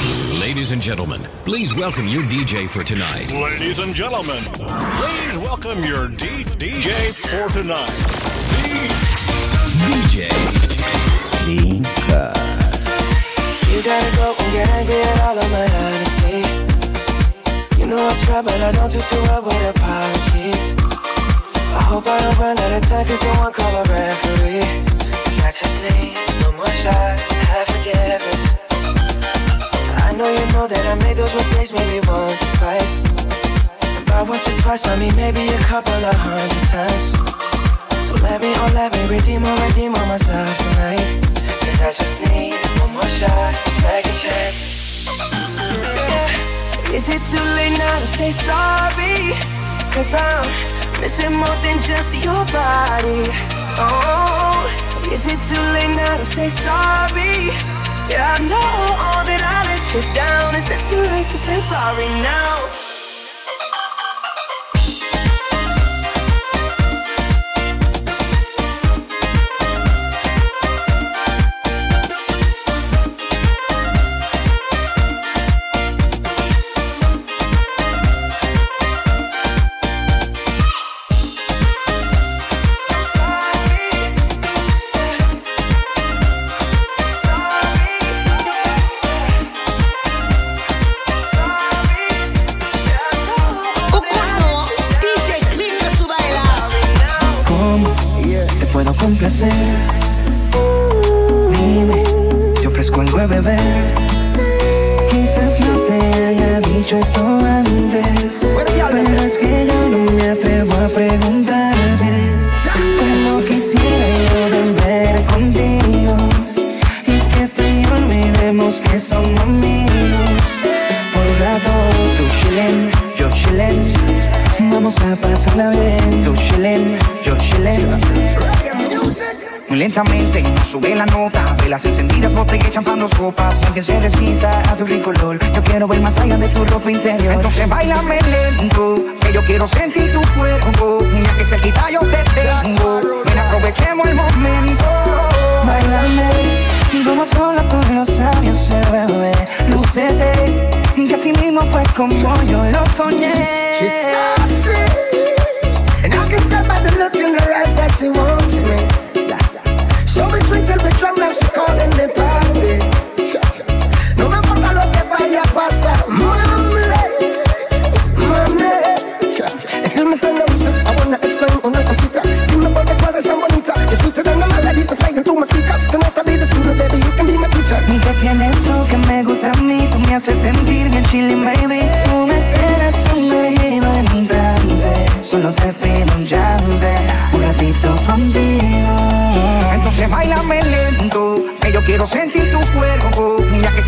Ladies and gentlemen, please welcome your DJ for tonight. Ladies and gentlemen, please welcome your D- DJ for tonight. DJ Linka. You gotta go and get angry at all of my honesty. You know I try, but I don't do too well with apologies. I hope I don't run out of time, cause someone call a referee. Cause I just need no more shot, have forgiveness. Know you know that I made those mistakes maybe once or twice. And once or twice, I mean maybe a couple of hundred times. So let me, oh let me redeem or redeem on myself tonight. Cause I just need one more shot, second chance. Yeah. Is it too late now to say sorry? Cause I'm missing more than just your body. Oh, is it too late now to say sorry? Yeah, I know all that I you down. Is it too late to say sorry now?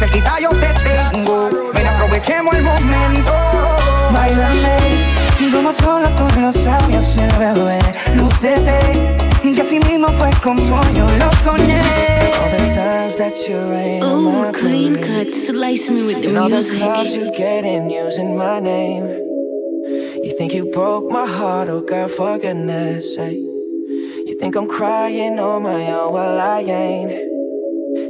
Cerquita yo te tengo Ven aprovechemos el momento Bailame como solo tú lo sabes el bebé Lúcete Que así mismo fue como yo lo soñé All the times that you rain on Ooh, clean parade. cut, slice me with the And all those clubs you get in using my name. You think you broke my heart, oh girl, for goodness sake. You think I'm crying on my own, well I ain't.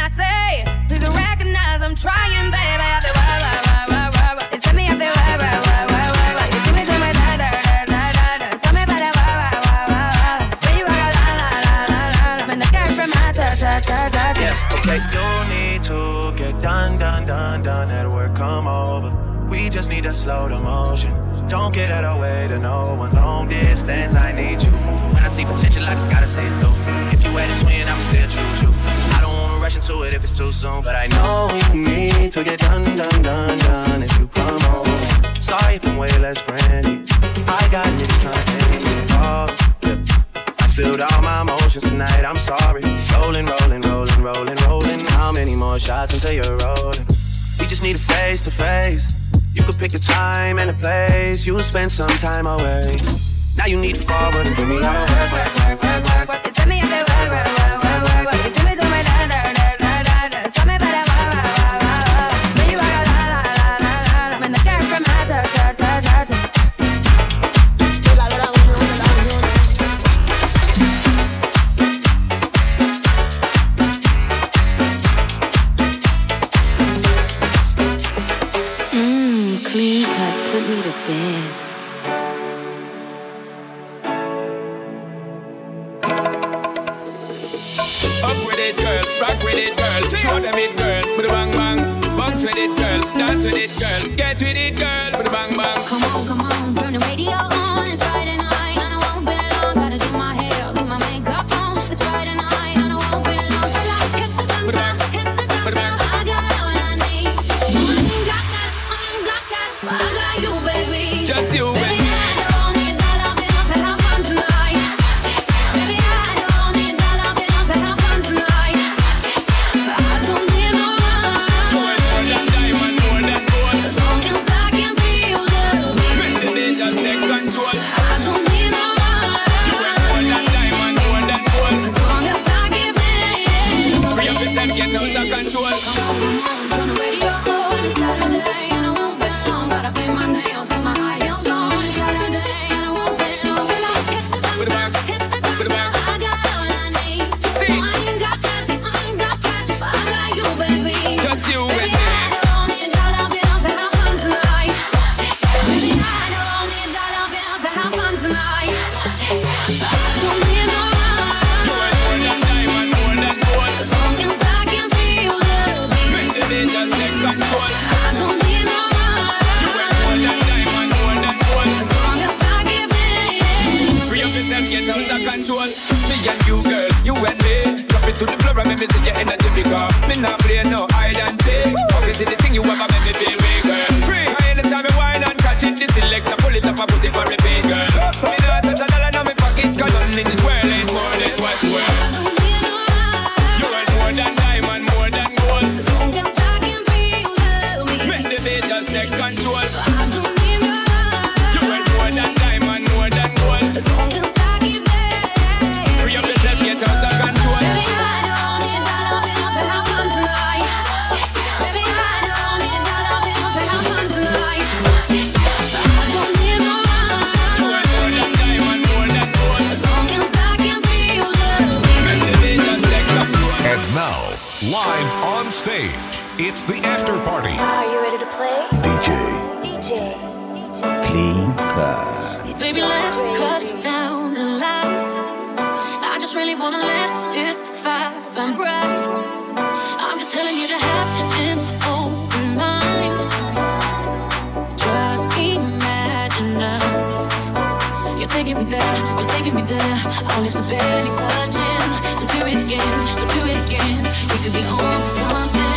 I say? Please recognize I'm trying, babe. just need to slow the motion. Don't get out of way to no one. Long distance, I need you. When I see potential, I just gotta say it through. If you had a twin, I would still choose you. I don't wanna rush into it if it's too soon, but I know you need to get done, done, done, done. If you come home. sorry if I'm way less friendly. I got niggas trying to end it all. I spilled all my emotions tonight. I'm sorry. Rolling, rolling, rolling, rolling, rolling. How many more shots until you're rolling? We just need a face to face spend some time away. Now you need to forward and bring me out. Work, work, work, work, work, work. It's me every work, work, work, work, work. You Show them it, girl, with a bang bang. Bounce with it, girl, dance with it, girl. Get with it, girl, control. Me and you, girl, you and me. Drop it to the floor and make me see your energy because me not play no hide and seek. Always the thing you ever make me feel, girl. Free. Anytime you whine and catch it, this electric pull it up and put it for repeat, girl. taking me there, you're taking me there. Our lips are barely touching, so do it again, so do it again. We could be on to something.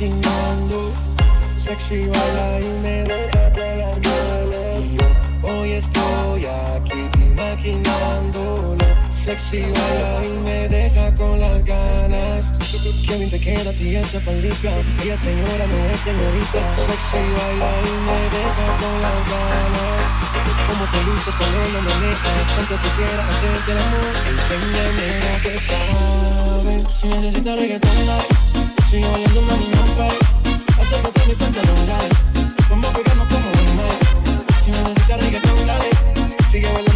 Maquinando. Sexy baila y me deja ganas. Y yo hoy estoy aquí maquinándolo. Sexy baila y me deja con las ganas. Qué bien te queda a ti esa. Ella es señora, no es señorita. Sexy baila y me deja con las ganas. Como te luces con ella manejas. Cuánto quisiera hacerte el amor. Enséñame a que saben. Si necesitas reggaetón. Sigue bailando, mami, no pare. Acércate a mi pantalón, dale. Vamos a pegarnos como animales. Si necesitas reggaetón, dale. Sigue bailando,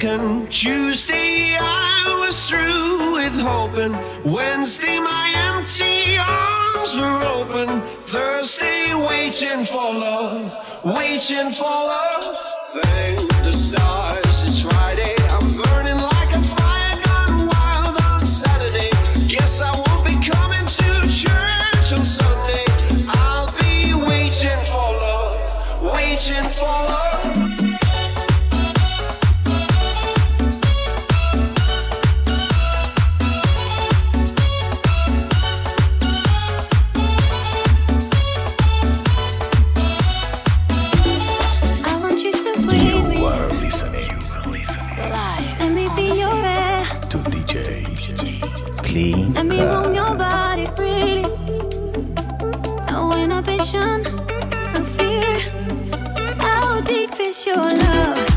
Tuesday, I was through with hoping. Wednesday, my empty arms were open. Thursday, waiting for love, waiting for love. Thank the stars. your love.